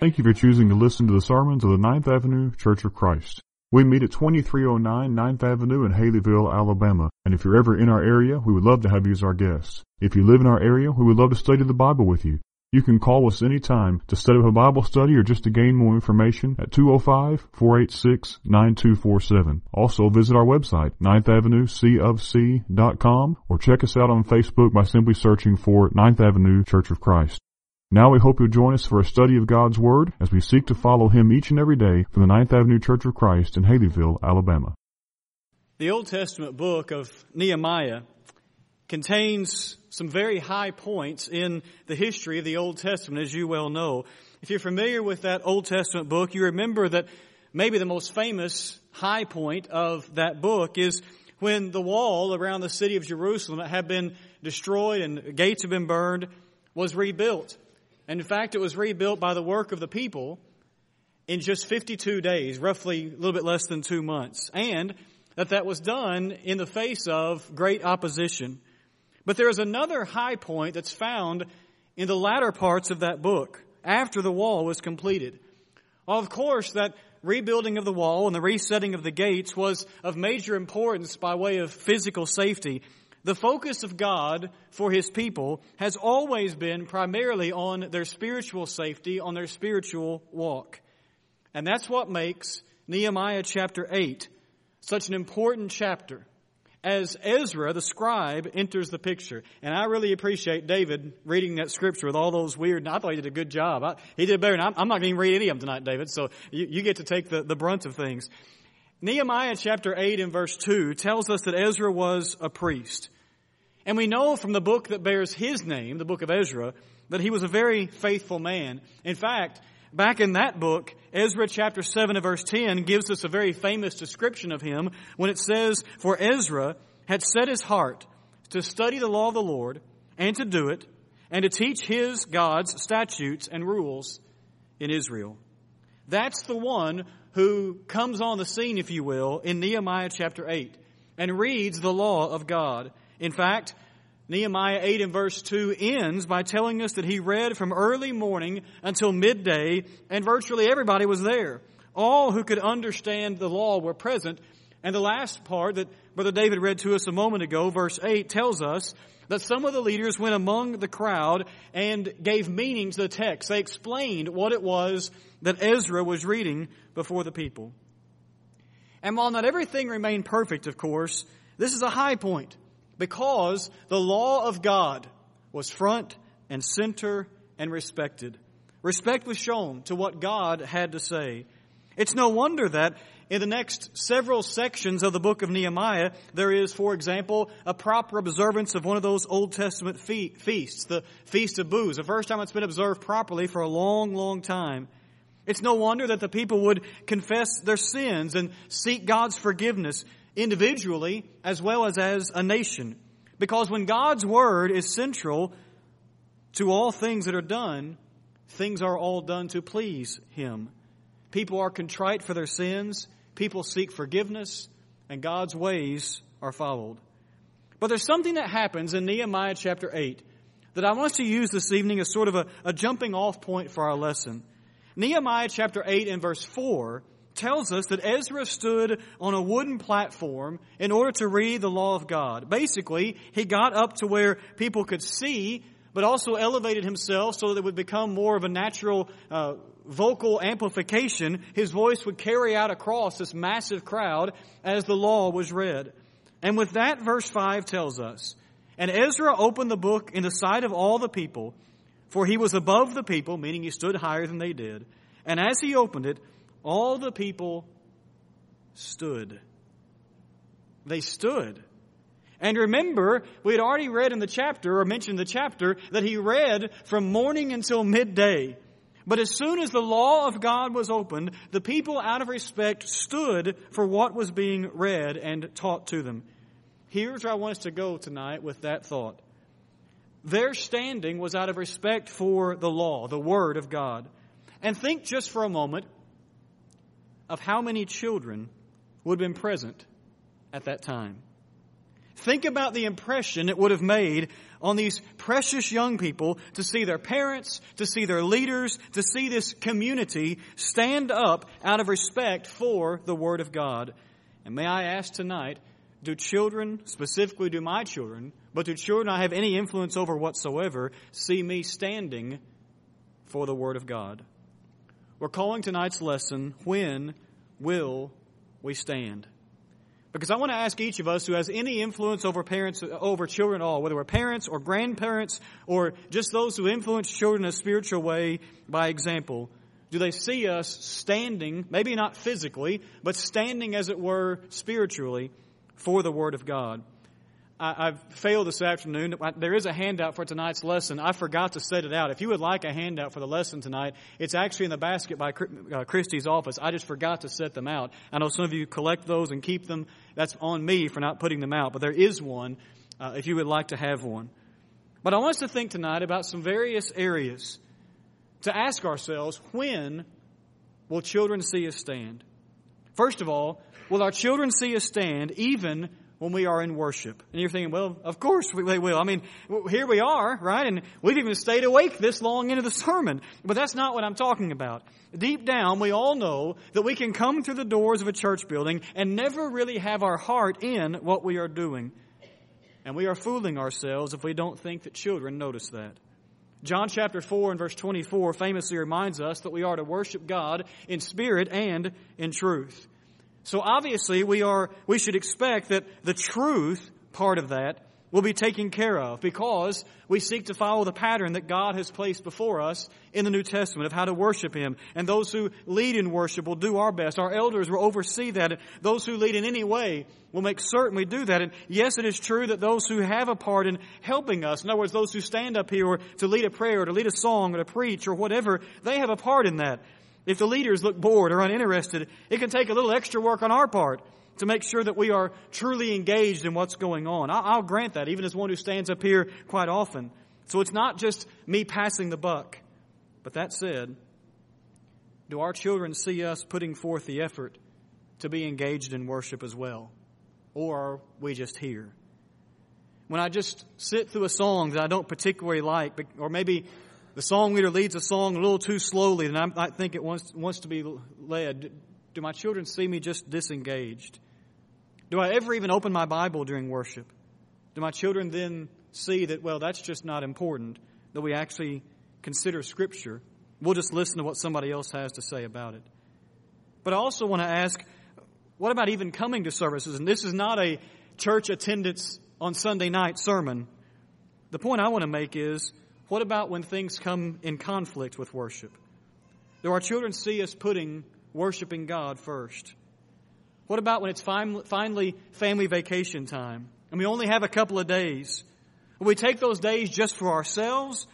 Thank you for choosing to listen to the sermons of the Ninth Avenue Church of Christ. We meet at 2309 9th Avenue in Haleyville, Alabama, and if you're ever in our area, we would love to have you as our guest. If you live in our area, we would love to study the Bible with you. You can call us anytime to set up a Bible study or just to gain more information at 205-486-9247. Also visit our website, 9th Avenue C or check us out on Facebook by simply searching for 9th Avenue Church of Christ. Now we hope you'll join us for a study of God's Word as we seek to follow Him each and every day from the Ninth Avenue Church of Christ in Haleyville, Alabama. The Old Testament book of Nehemiah contains some very high points in the history of the Old Testament, as you well know. If you're familiar with that Old Testament book, you remember that maybe the most famous high point of that book is when the wall around the city of Jerusalem that had been destroyed and gates had been burned was rebuilt. And in fact, it was rebuilt by the work of the people in just 52 days, roughly a little bit less than two months. And that that was done in the face of great opposition. But there is another high point that's found in the latter parts of that book, after the wall was completed. Of course, that rebuilding of the wall and the resetting of the gates was of major importance by way of physical safety. The focus of God for His people has always been primarily on their spiritual safety, on their spiritual walk. And that's what makes Nehemiah chapter 8 such an important chapter as Ezra, the scribe, enters the picture. And I really appreciate David reading that scripture with all those weird, I thought he did a good job. I, he did better. I'm, I'm, not going to read any of them tonight, David, so you, you get to take the, the brunt of things. Nehemiah chapter 8 and verse 2 tells us that Ezra was a priest. And we know from the book that bears his name, the book of Ezra, that he was a very faithful man. In fact, back in that book, Ezra chapter 7 and verse 10 gives us a very famous description of him when it says, For Ezra had set his heart to study the law of the Lord and to do it and to teach his God's statutes and rules in Israel. That's the one who comes on the scene, if you will, in Nehemiah chapter 8 and reads the law of God in fact, Nehemiah 8 and verse 2 ends by telling us that he read from early morning until midday, and virtually everybody was there. All who could understand the law were present. And the last part that Brother David read to us a moment ago, verse 8, tells us that some of the leaders went among the crowd and gave meaning to the text. They explained what it was that Ezra was reading before the people. And while not everything remained perfect, of course, this is a high point because the law of God was front and center and respected. Respect was shown to what God had to say. It's no wonder that in the next several sections of the book of Nehemiah, there is, for example, a proper observance of one of those Old Testament fe- feasts, the Feast of Booths, the first time it's been observed properly for a long, long time. It's no wonder that the people would confess their sins and seek God's forgiveness individually as well as as a nation. Because when God's Word is central to all things that are done, things are all done to please Him. People are contrite for their sins, people seek forgiveness, and God's ways are followed. But there's something that happens in Nehemiah chapter 8 that I want to use this evening as sort of a, a jumping off point for our lesson. Nehemiah chapter 8 and verse 4 tells us that Ezra stood on a wooden platform in order to read the law of God. Basically, he got up to where people could see, but also elevated himself so that it would become more of a natural uh, vocal amplification. His voice would carry out across this massive crowd as the law was read. And with that, verse 5 tells us, And Ezra opened the book in the sight of all the people, for he was above the people, meaning he stood higher than they did. And as he opened it, all the people stood. They stood. And remember, we had already read in the chapter, or mentioned the chapter, that he read from morning until midday. But as soon as the law of God was opened, the people out of respect stood for what was being read and taught to them. Here's where I want us to go tonight with that thought. Their standing was out of respect for the law, the Word of God. And think just for a moment of how many children would have been present at that time. Think about the impression it would have made on these precious young people to see their parents, to see their leaders, to see this community stand up out of respect for the Word of God. And may I ask tonight, do children, specifically do my children, but do children I have any influence over whatsoever, see me standing for the Word of God? We're calling tonight's lesson, When Will We Stand? Because I want to ask each of us who has any influence over parents, over children at all, whether we're parents or grandparents or just those who influence children in a spiritual way by example, do they see us standing, maybe not physically, but standing as it were spiritually for the Word of God? I, have failed this afternoon. There is a handout for tonight's lesson. I forgot to set it out. If you would like a handout for the lesson tonight, it's actually in the basket by uh, Christie's office. I just forgot to set them out. I know some of you collect those and keep them. That's on me for not putting them out, but there is one uh, if you would like to have one. But I want us to think tonight about some various areas to ask ourselves when will children see us stand? First of all, will our children see us stand even when we are in worship. And you're thinking, well, of course they will. I mean, here we are, right? And we've even stayed awake this long into the sermon. But that's not what I'm talking about. Deep down, we all know that we can come through the doors of a church building and never really have our heart in what we are doing. And we are fooling ourselves if we don't think that children notice that. John chapter 4 and verse 24 famously reminds us that we are to worship God in spirit and in truth. So obviously we are, we should expect that the truth part of that will be taken care of because we seek to follow the pattern that God has placed before us in the New Testament of how to worship Him. And those who lead in worship will do our best. Our elders will oversee that. And those who lead in any way will make certain we do that. And yes, it is true that those who have a part in helping us, in other words, those who stand up here to lead a prayer or to lead a song or to preach or whatever, they have a part in that. If the leaders look bored or uninterested, it can take a little extra work on our part to make sure that we are truly engaged in what's going on. I'll grant that, even as one who stands up here quite often. So it's not just me passing the buck. But that said, do our children see us putting forth the effort to be engaged in worship as well? Or are we just here? When I just sit through a song that I don't particularly like, or maybe the song leader leads a song a little too slowly and I think it wants, wants to be led. Do my children see me just disengaged? Do I ever even open my Bible during worship? Do my children then see that, well, that's just not important, that we actually consider Scripture? We'll just listen to what somebody else has to say about it. But I also want to ask, what about even coming to services? And this is not a church attendance on Sunday night sermon. The point I want to make is, what about when things come in conflict with worship? Do our children see us putting worshiping God first? What about when it's finally family vacation time and we only have a couple of days? Will we take those days just for ourselves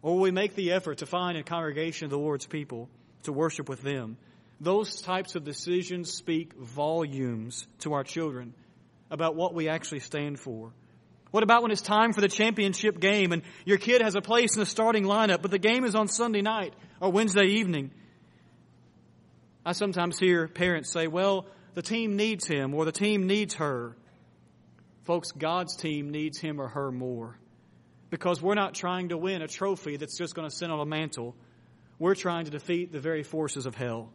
or will we make the effort to find a congregation of the Lord's people to worship with them? Those types of decisions speak volumes to our children about what we actually stand for. What about when it's time for the championship game and your kid has a place in the starting lineup, but the game is on Sunday night or Wednesday evening? I sometimes hear parents say, well, the team needs him or the team needs her. Folks, God's team needs him or her more because we're not trying to win a trophy that's just going to sit on a mantle. We're trying to defeat the very forces of hell.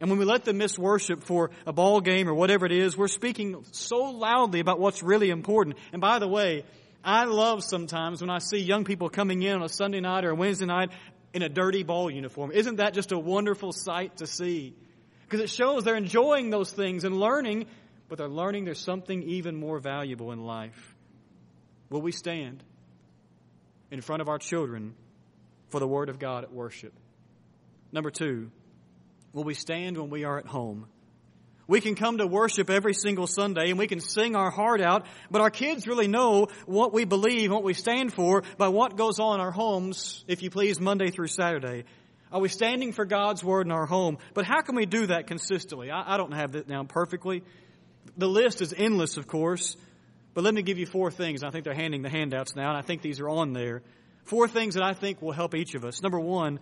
And when we let them miss worship for a ball game or whatever it is, we're speaking so loudly about what's really important. And by the way, I love sometimes when I see young people coming in on a Sunday night or a Wednesday night in a dirty ball uniform. Isn't that just a wonderful sight to see? Because it shows they're enjoying those things and learning, but they're learning there's something even more valuable in life. Will we stand in front of our children for the Word of God at worship? Number two, will we stand when we are at home? We can come to worship every single Sunday and we can sing our heart out, but our kids really know what we believe, what we stand for by what goes on in our homes, if you please, Monday through Saturday. Are we standing for God's Word in our home? But how can we do that consistently? I, I don't have that down perfectly. The list is endless, of course, but let me give you four things. I think they're handing the handouts now, and I think these are on there. Four things that I think will help each of us. Number one,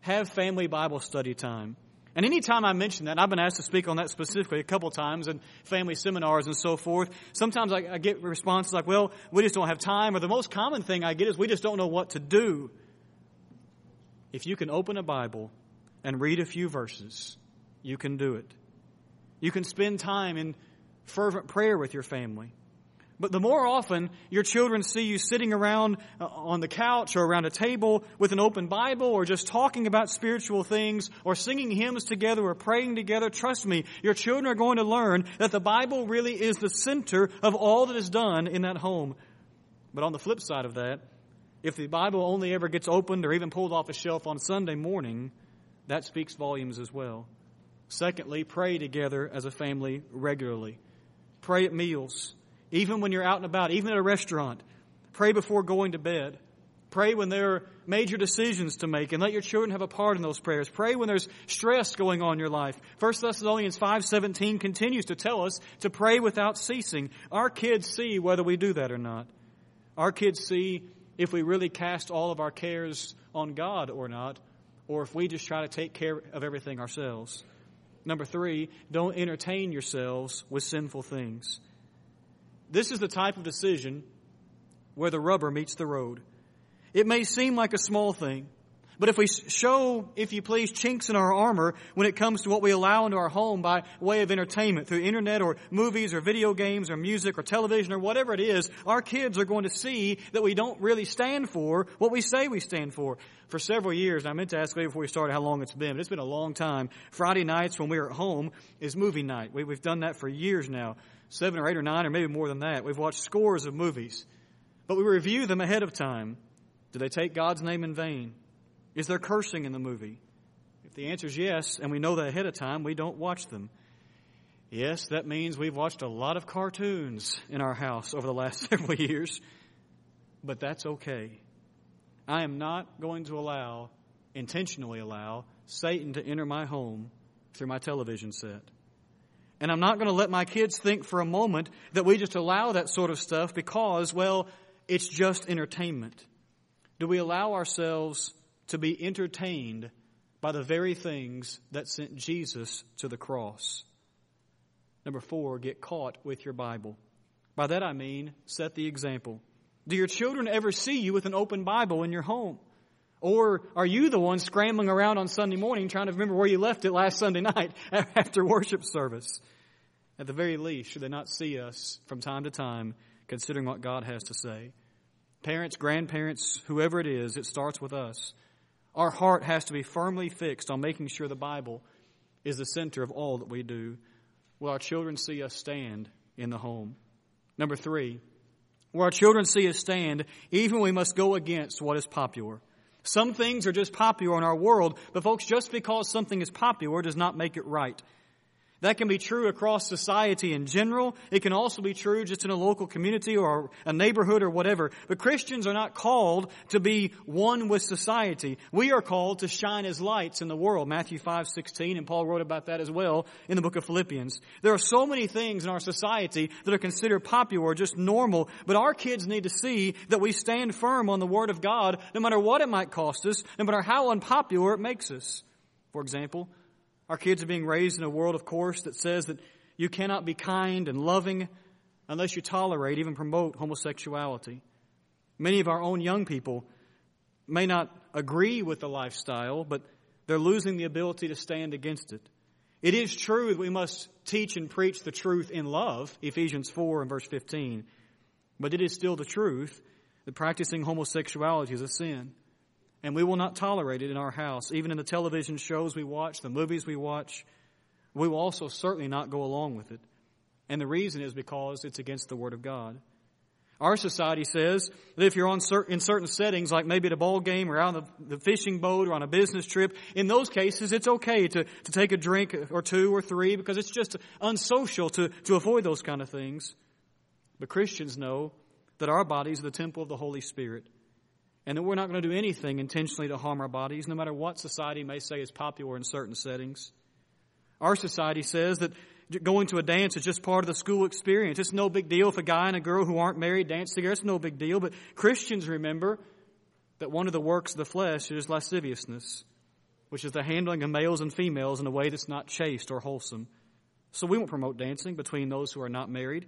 have family Bible study time. And anytime I mention that, I've been asked to speak on that specifically a couple times in family seminars and so forth. Sometimes I, I, get responses like, well, we just don't have time. Or the most common thing I get is we just don't know what to do. If you can open a Bible and read a few verses, you can do it. You can spend time in fervent prayer with your family. But the more often your children see you sitting around uh, on the couch or around a table with an open Bible or just talking about spiritual things or singing hymns together or praying together, trust me, your children are going to learn that the Bible really is the center of all that is done in that home. But on the flip side of that, if the Bible only ever gets opened or even pulled off a shelf on Sunday morning, that speaks volumes as well. Secondly, pray together as a family regularly. Pray at meals even when you're out and about, even at a restaurant. Pray before going to bed. Pray when there are major decisions to make and let your children have a part in those prayers. Pray when there's stress going on in your life. 1 Thessalonians 5:17 continues to tell us to pray without ceasing. Our kids see whether we do that or not. Our kids see if we really cast all of our cares on God or not, or if we just try to take care of everything ourselves. Number 3, don't entertain yourselves with sinful things. This is the type of decision where the rubber meets the road. It may seem like a small thing, but if we show, if you please, chinks in our armor when it comes to what we allow into our home by way of entertainment through internet or movies or video games or music or television or whatever it is, our kids are going to see that we don't really stand for what we say we stand for. For several years, I meant to ask you before we started how long it's been, but it's been a long time. Friday nights when we're at home is movie night. We, we've done that for years now seven or eight or nine or maybe more than that. We've watched scores of movies, but we review them ahead of time. Do they take God's name in vain? Is there cursing in the movie? If the answer is yes, and we know that ahead of time, we don't watch them. Yes, that means we've watched a lot of cartoons in our house over the last several years, but that's okay. I am not going to allow, intentionally allow, Satan to enter my home through my television set. And I'm not going to let my kids think for a moment that we just allow that sort of stuff because, well, it's just entertainment. Do we allow ourselves to be entertained by the very things that sent Jesus to the cross? Number four, get caught with your Bible. By that I mean, set the example. Do your children ever see you with an open Bible in your home? Or are you the one scrambling around on Sunday morning trying to remember where you left it last Sunday night after worship service? At the very least, should they not see us from time to time considering what God has to say? Parents, grandparents, whoever it is, it starts with us. Our heart has to be firmly fixed on making sure the Bible is the center of all that we do. Will our children see us stand in the home? Number three, will our children see us stand even we must go against what is popular? Some things are just popular in our world, but folks, just because something is popular does not make it right. That can be true across society in general. It can also be true just in a local community or a neighborhood or whatever. But Christians are not called to be one with society. We are called to shine as lights in the world. Matthew 5, 16, and Paul wrote about that as well in the book of Philippians. There are so many things in our society that are considered popular or just normal, but our kids need to see that we stand firm on the Word of God no matter what it might cost us, no matter how unpopular it makes us. For example, our kids are being raised in a world, of course, that says that you cannot be kind and loving unless you tolerate, even promote homosexuality. Many of our own young people may not agree with the lifestyle, but they're losing the ability to stand against it. It is true that we must teach and preach the truth in love, Ephesians 4 and verse 15. But it is still the truth that practicing homosexuality is a sin. And we will not tolerate it in our house. Even in the television shows we watch, the movies we watch, we will also certainly not go along with it. And the reason is because it's against the Word of God. Our society says that if you're on in certain settings, like maybe at a ball game or out on the, the fishing boat or on a business trip, in those cases it's okay to, to take a drink or two or three because it's just unsocial to, to avoid those kind of things. But Christians know that our bodies are the temple of the Holy Spirit and that we're not going to do anything intentionally to harm our bodies, no matter what society may say is popular in certain settings. Our society says that going to a dance is just part of the school experience. It's no big deal if a guy and a girl who aren't married dance together. It's no big deal. But Christians remember that one of the works of the flesh is lasciviousness. which is the handling of males and females in a way that's not chaste or wholesome. So we won't promote dancing between those who are not married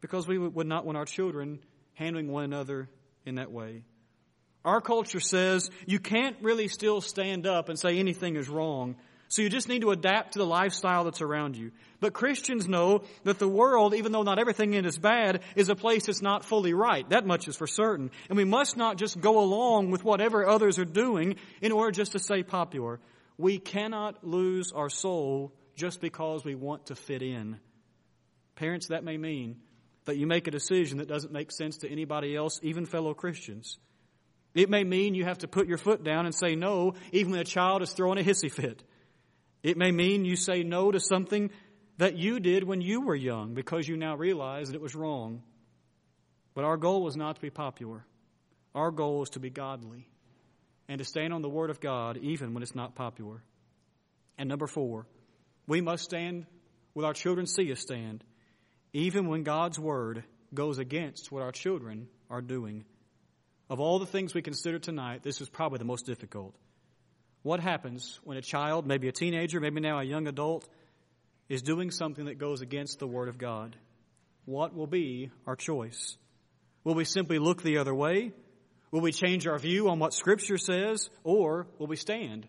because we would not want our children handling one another in that way. Our culture says you can't really still stand up and say anything is wrong so you just need to adapt to the lifestyle that's around you. But Christians know that the world, even though not everything in it is bad, is a place that's not fully right. That much is for certain. And we must not just go along with whatever others are doing in order just to stay popular. We cannot lose our soul just because we want to fit in. Parents, that may mean that you make a decision that doesn't make sense to anybody else, even fellow Christians. It may mean you have to put your foot down and say no, even when a child is throwing a hissy fit. It may mean you say no to something that you did when you were young because you now realize that it was wrong. But our goal was not to be popular. Our goal is to be godly and to stand on the Word of God even when it's not popular. And number four, we must stand with our children see us stand, even when God's Word goes against what our children are doing. Of all the things we consider tonight, this is probably the most difficult. What happens when a child, maybe a teenager, maybe now a young adult, is doing something that goes against the Word of God? What will be our choice? Will we simply look the other way? Will we change our view on what Scripture says? Or will we stand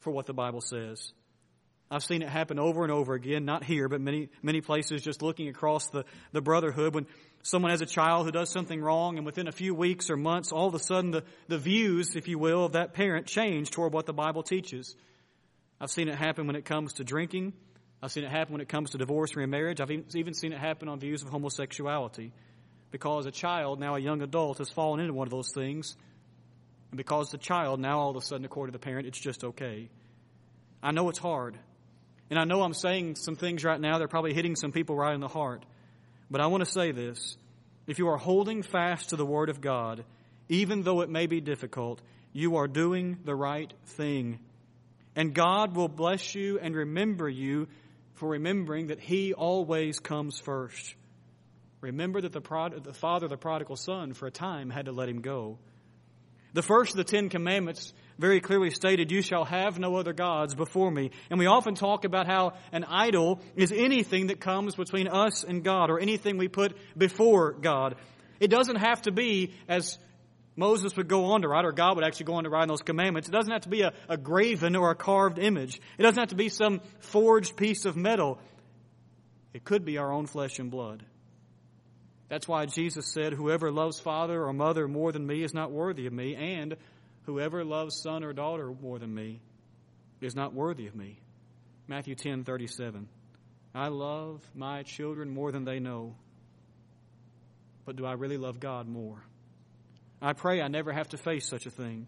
for what the Bible says? I've seen it happen over and over again, not here, but many, many places, just looking across the, the brotherhood. When someone has a child who does something wrong, and within a few weeks or months, all of a sudden the, the views, if you will, of that parent change toward what the Bible teaches. I've seen it happen when it comes to drinking. I've seen it happen when it comes to divorce and remarriage. I've even seen it happen on views of homosexuality. Because a child, now a young adult, has fallen into one of those things. And because the child, now all of a sudden, according to the parent, it's just okay. I know it's hard. And I know I'm saying some things right now that are probably hitting some people right in the heart. But I want to say this. If you are holding fast to the Word of God, even though it may be difficult, you are doing the right thing. And God will bless you and remember you for remembering that He always comes first. Remember that the, prod- the father of the prodigal son, for a time, had to let him go. The first of the Ten Commandments very clearly stated, You shall have no other gods before me. And we often talk about how an idol is anything that comes between us and God or anything we put before God. It doesn't have to be, as Moses would go on to write, or God would actually go on to write in those commandments. It doesn't have to be a, a graven or a carved image. It doesn't have to be some forged piece of metal. It could be our own flesh and blood. That's why Jesus said, Whoever loves father or mother more than me is not worthy of me, and Whoever loves son or daughter more than me is not worthy of me. Matthew 10 37. I love my children more than they know. But do I really love God more? I pray I never have to face such a thing.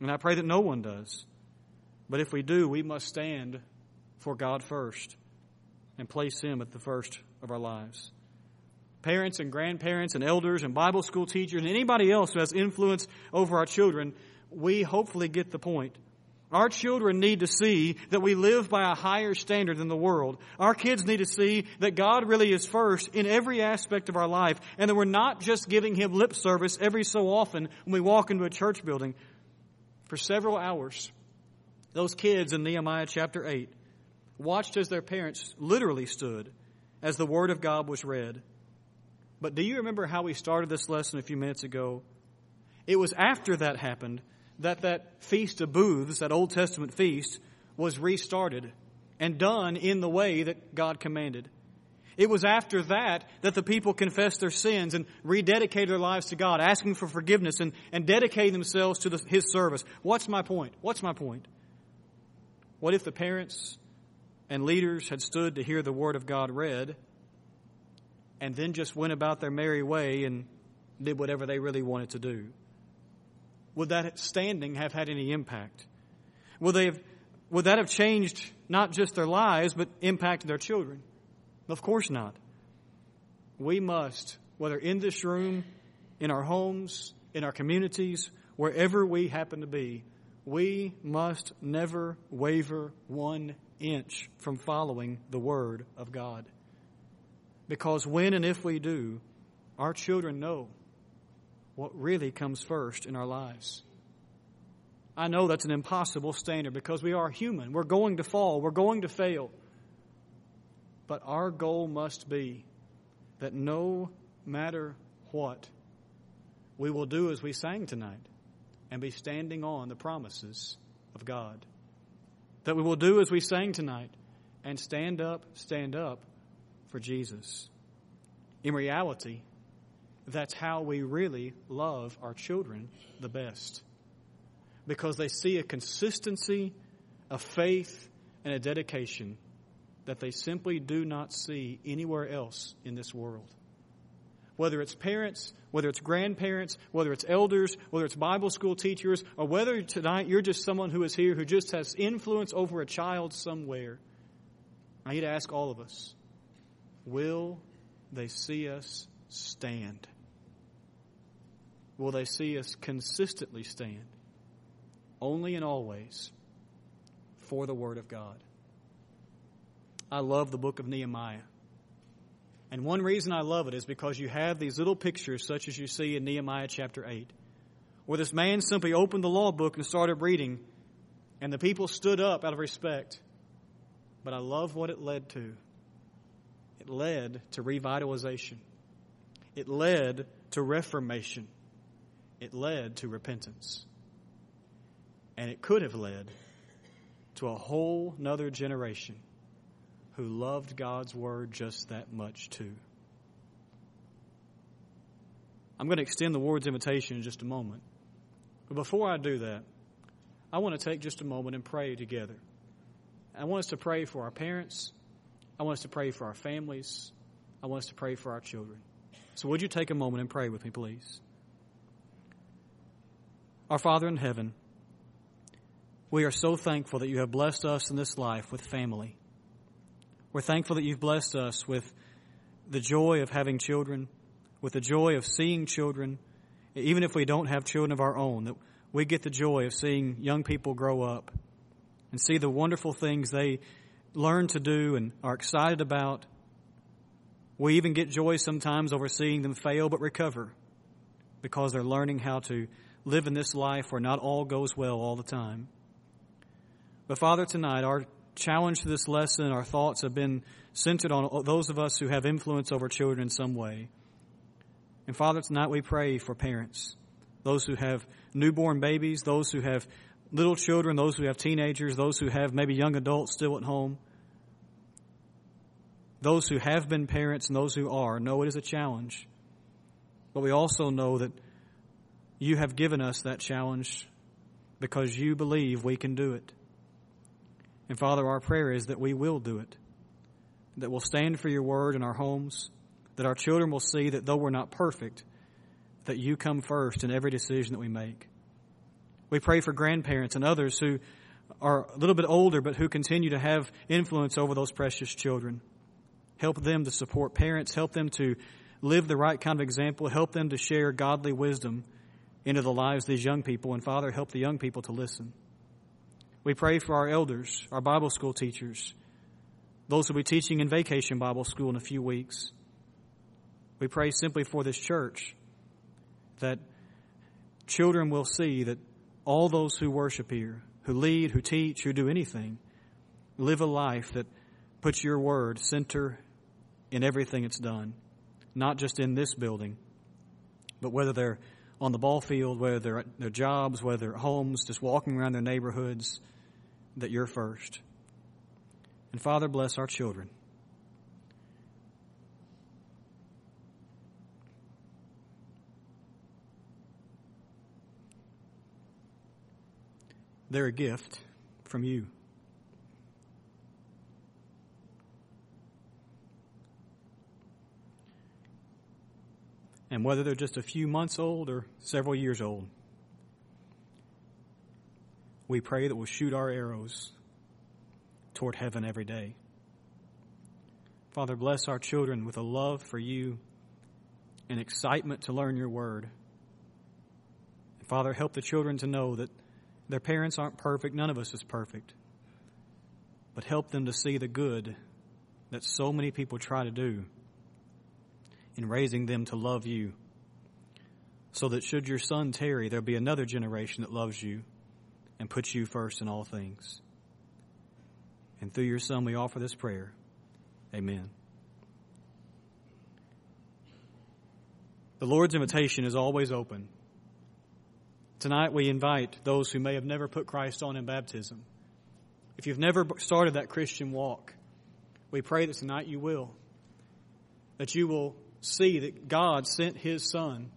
And I pray that no one does. But if we do, we must stand for God first and place Him at the first of our lives. Parents and grandparents and elders and Bible school teachers and anybody else who has influence over our children we hopefully get the point. Our children need to see that we live by a higher standard than the world. Our kids need to see that God really is first in every aspect of our life and that we're not just giving Him lip service every so often when we walk into a church building. For several hours, those kids in Nehemiah chapter 8 watched as their parents literally stood as the Word of God was read. But do you remember how we started this lesson a few minutes ago? It was after that happened that that feast of booths, that Old Testament feast, was restarted and done in the way that God commanded. It was after that that the people confessed their sins and rededicated their lives to God, asking for forgiveness and, and dedicating themselves to the, His service. What's my point? What's my point? What if the parents and leaders had stood to hear the Word of God read and then just went about their merry way and did whatever they really wanted to do? Would that standing have had any impact? Would, they have, would that have changed not just their lives, but impacted their children? Of course not. We must, whether in this room, in our homes, in our communities, wherever we happen to be, we must never waver one inch from following the Word of God. Because when and if we do, our children know what really comes first in our lives. I know that's an impossible standard because we are human. We're going to fall. We're going to fail. But our goal must be that no matter what, we will do as we sang tonight and be standing on the promises of God. That we will do as we sang tonight and stand up, stand up for Jesus. In reality, that's how we really love our children the best. Because they see a consistency, a faith, and a dedication that they simply do not see anywhere else in this world. Whether it's parents, whether it's grandparents, whether it's elders, whether it's Bible school teachers, or whether tonight you're just someone who is here who just has influence over a child somewhere, I need to ask all of us will they see us stand? Will they see us consistently stand? Only and always for the Word of God. I love the book of Nehemiah. And one reason I love it is because you have these little pictures, such as you see in Nehemiah chapter 8, where this man simply opened the law book and started reading, and the people stood up out of respect. But I love what it led to. It led to revitalization, it led to reformation, it led to repentance. And it could have led to a whole nother generation who loved God's word just that much too. I'm going to extend the Lord's invitation in just a moment. But before I do that, I want to take just a moment and pray together. I want us to pray for our parents. I want us to pray for our families. I want us to pray for our children. So, would you take a moment and pray with me, please? Our Father in heaven, we are so thankful that you have blessed us in this life with family. We're thankful that you've blessed us with the joy of having children, with the joy of seeing children, even if we don't have children of our own, that we get the joy of seeing young people grow up and see the wonderful things they learn to do and are excited about. We even get joy sometimes over seeing them fail but recover because they're learning how to live in this life where not all goes well all the time. But Father, tonight our challenge to this lesson, our thoughts have been centered on those of us who have influence over children in some way. And Father, tonight we pray for parents, those who have newborn babies, those who have little children, those who have teenagers, those who have maybe young adults still at home. Those who have been parents and those who are know it is a challenge. But we also know that you have given us that challenge because you believe we can do it. And Father, our prayer is that we will do it, that we'll stand for your word in our homes, that our children will see that though we're not perfect, that you come first in every decision that we make. We pray for grandparents and others who are a little bit older but who continue to have influence over those precious children. Help them to support parents, help them to live the right kind of example, help them to share godly wisdom into the lives of these young people, and Father, help the young people to listen. We pray for our elders, our Bible school teachers, those who will be teaching in vacation Bible school in a few weeks. We pray simply for this church that children will see that all those who worship here, who lead, who teach, who do anything, live a life that puts your word center in everything it's done, not just in this building, but whether they're on the ball field, whether they're at their jobs, whether they're at homes, just walking around their neighborhoods that you're first. And Father, bless our children. They're a gift from you. And whether they're just a few months old or several years old, we pray that we'll shoot our arrows toward heaven every day. Father, bless our children with a love for you and excitement to learn your word. And Father, help the children to know that their parents aren't perfect. None of us is perfect. But help them to see the good that so many people try to do in raising them to love you. So that should your son tarry, there'll be another generation that loves you and puts you first in all things. And through your Son, we offer this prayer. Amen. The Lord's invitation is always open. Tonight, we invite those who may have never put Christ on in baptism. If you've never started that Christian walk, we pray that tonight you will. That you will see that God sent His Son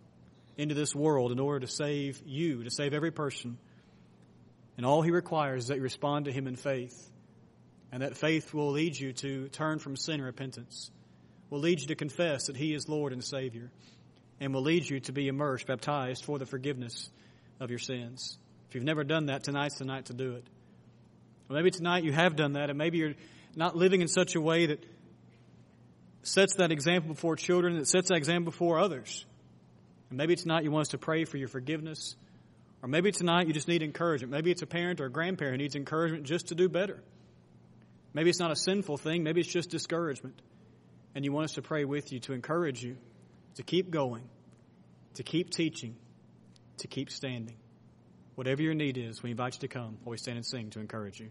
into this world in order to save you, to save every person. And all He requires is that you respond to Him in faith. And that faith will lead you to turn from sin and repentance, will lead you to confess that He is Lord and Savior, and will lead you to be immersed, baptized for the forgiveness of your sins. If you've never done that, tonight's the night to do it. Or maybe tonight you have done that, and maybe you're not living in such a way that sets that example before children, that sets that example before others. And maybe tonight you want us to pray for your forgiveness. Or maybe tonight you just need encouragement. Maybe it's a parent or a grandparent who needs encouragement just to do better. Maybe it's not a sinful thing, maybe it's just discouragement. And you want us to pray with you to encourage you to keep going, to keep teaching, to keep standing. Whatever your need is, we invite you to come while we stand and sing to encourage you.